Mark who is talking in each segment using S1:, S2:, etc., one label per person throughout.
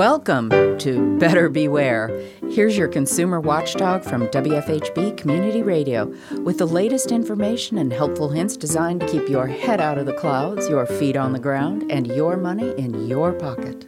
S1: Welcome to Better Beware. Here's your consumer watchdog from WFHB Community Radio with the latest information and helpful hints designed to keep your head out of the clouds, your feet on the ground, and your money in your pocket.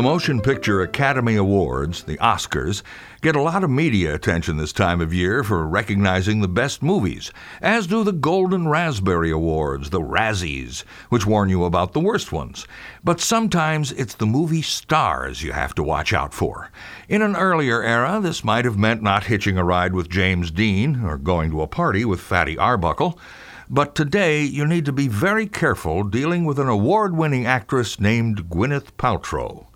S2: The Motion Picture Academy Awards, the Oscars, get a lot of media attention this time of year for recognizing the best movies, as do the Golden Raspberry Awards, the Razzies, which warn you about the worst ones. But sometimes it's the movie stars you have to watch out for. In an earlier era, this might have meant not hitching a ride with James Dean or going to a party with Fatty Arbuckle. But today, you need to be very careful dealing with an award winning actress named Gwyneth Paltrow.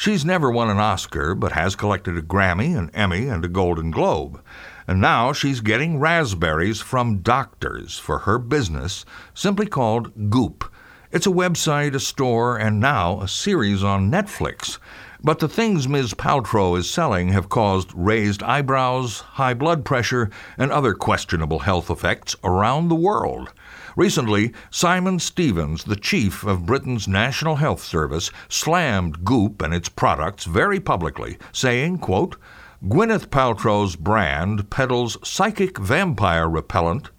S2: She's never won an Oscar, but has collected a Grammy, an Emmy, and a Golden Globe. And now she's getting raspberries from doctors for her business, simply called Goop. It's a website, a store, and now a series on Netflix. But the things Ms. Paltrow is selling have caused raised eyebrows, high blood pressure, and other questionable health effects around the world. Recently, Simon Stevens, the chief of Britain's National Health Service, slammed Goop and its products very publicly, saying, quote, Gwyneth Paltrow's brand peddles psychic vampire repellent,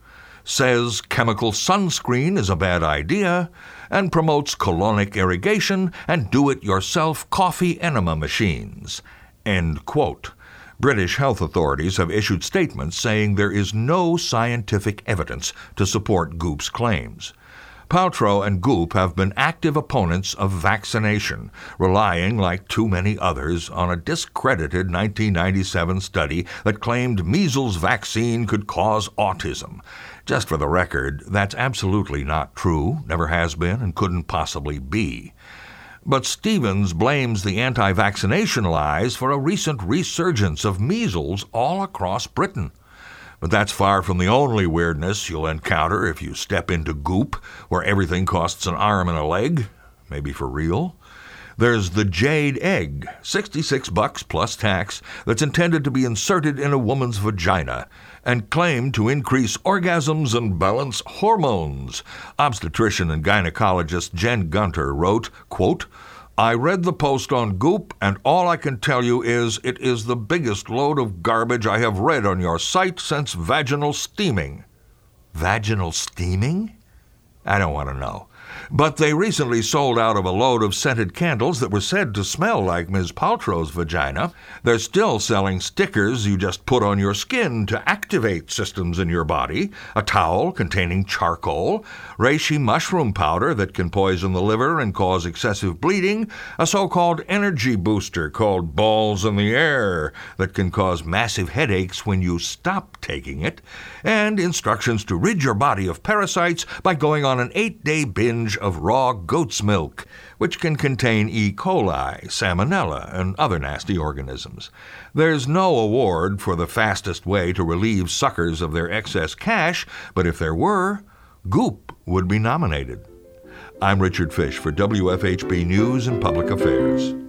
S2: says chemical sunscreen is a bad idea, and promotes colonic irrigation and do it yourself coffee enema machines. End quote. British health authorities have issued statements saying there is no scientific evidence to support Goop's claims. Paltrow and Goop have been active opponents of vaccination, relying, like too many others, on a discredited 1997 study that claimed measles vaccine could cause autism. Just for the record, that's absolutely not true, never has been, and couldn't possibly be. But Stevens blames the anti vaccination lies for a recent resurgence of measles all across Britain. But that's far from the only weirdness you'll encounter if you step into Goop, where everything costs an arm and a leg, maybe for real. There's the jade egg, 66 bucks plus tax, that's intended to be inserted in a woman's vagina and claimed to increase orgasms and balance hormones. Obstetrician and gynecologist Jen Gunter wrote, quote, I read the post on Goop, and all I can tell you is it is the biggest load of garbage I have read on your site since vaginal steaming. Vaginal steaming? I don't want to know. But they recently sold out of a load of scented candles that were said to smell like Ms. Paltrow's vagina. They're still selling stickers you just put on your skin to activate systems in your body, a towel containing charcoal, reishi mushroom powder that can poison the liver and cause excessive bleeding, a so called energy booster called Balls in the Air that can cause massive headaches when you stop taking it, and instructions to rid your body of parasites by going on an eight day binge of raw goat's milk, which can contain E. coli, salmonella, and other nasty organisms. There's no award for the fastest way to relieve suckers of their excess cash, but if there were, Goop would be nominated. I'm Richard Fish for WFHB News and Public Affairs.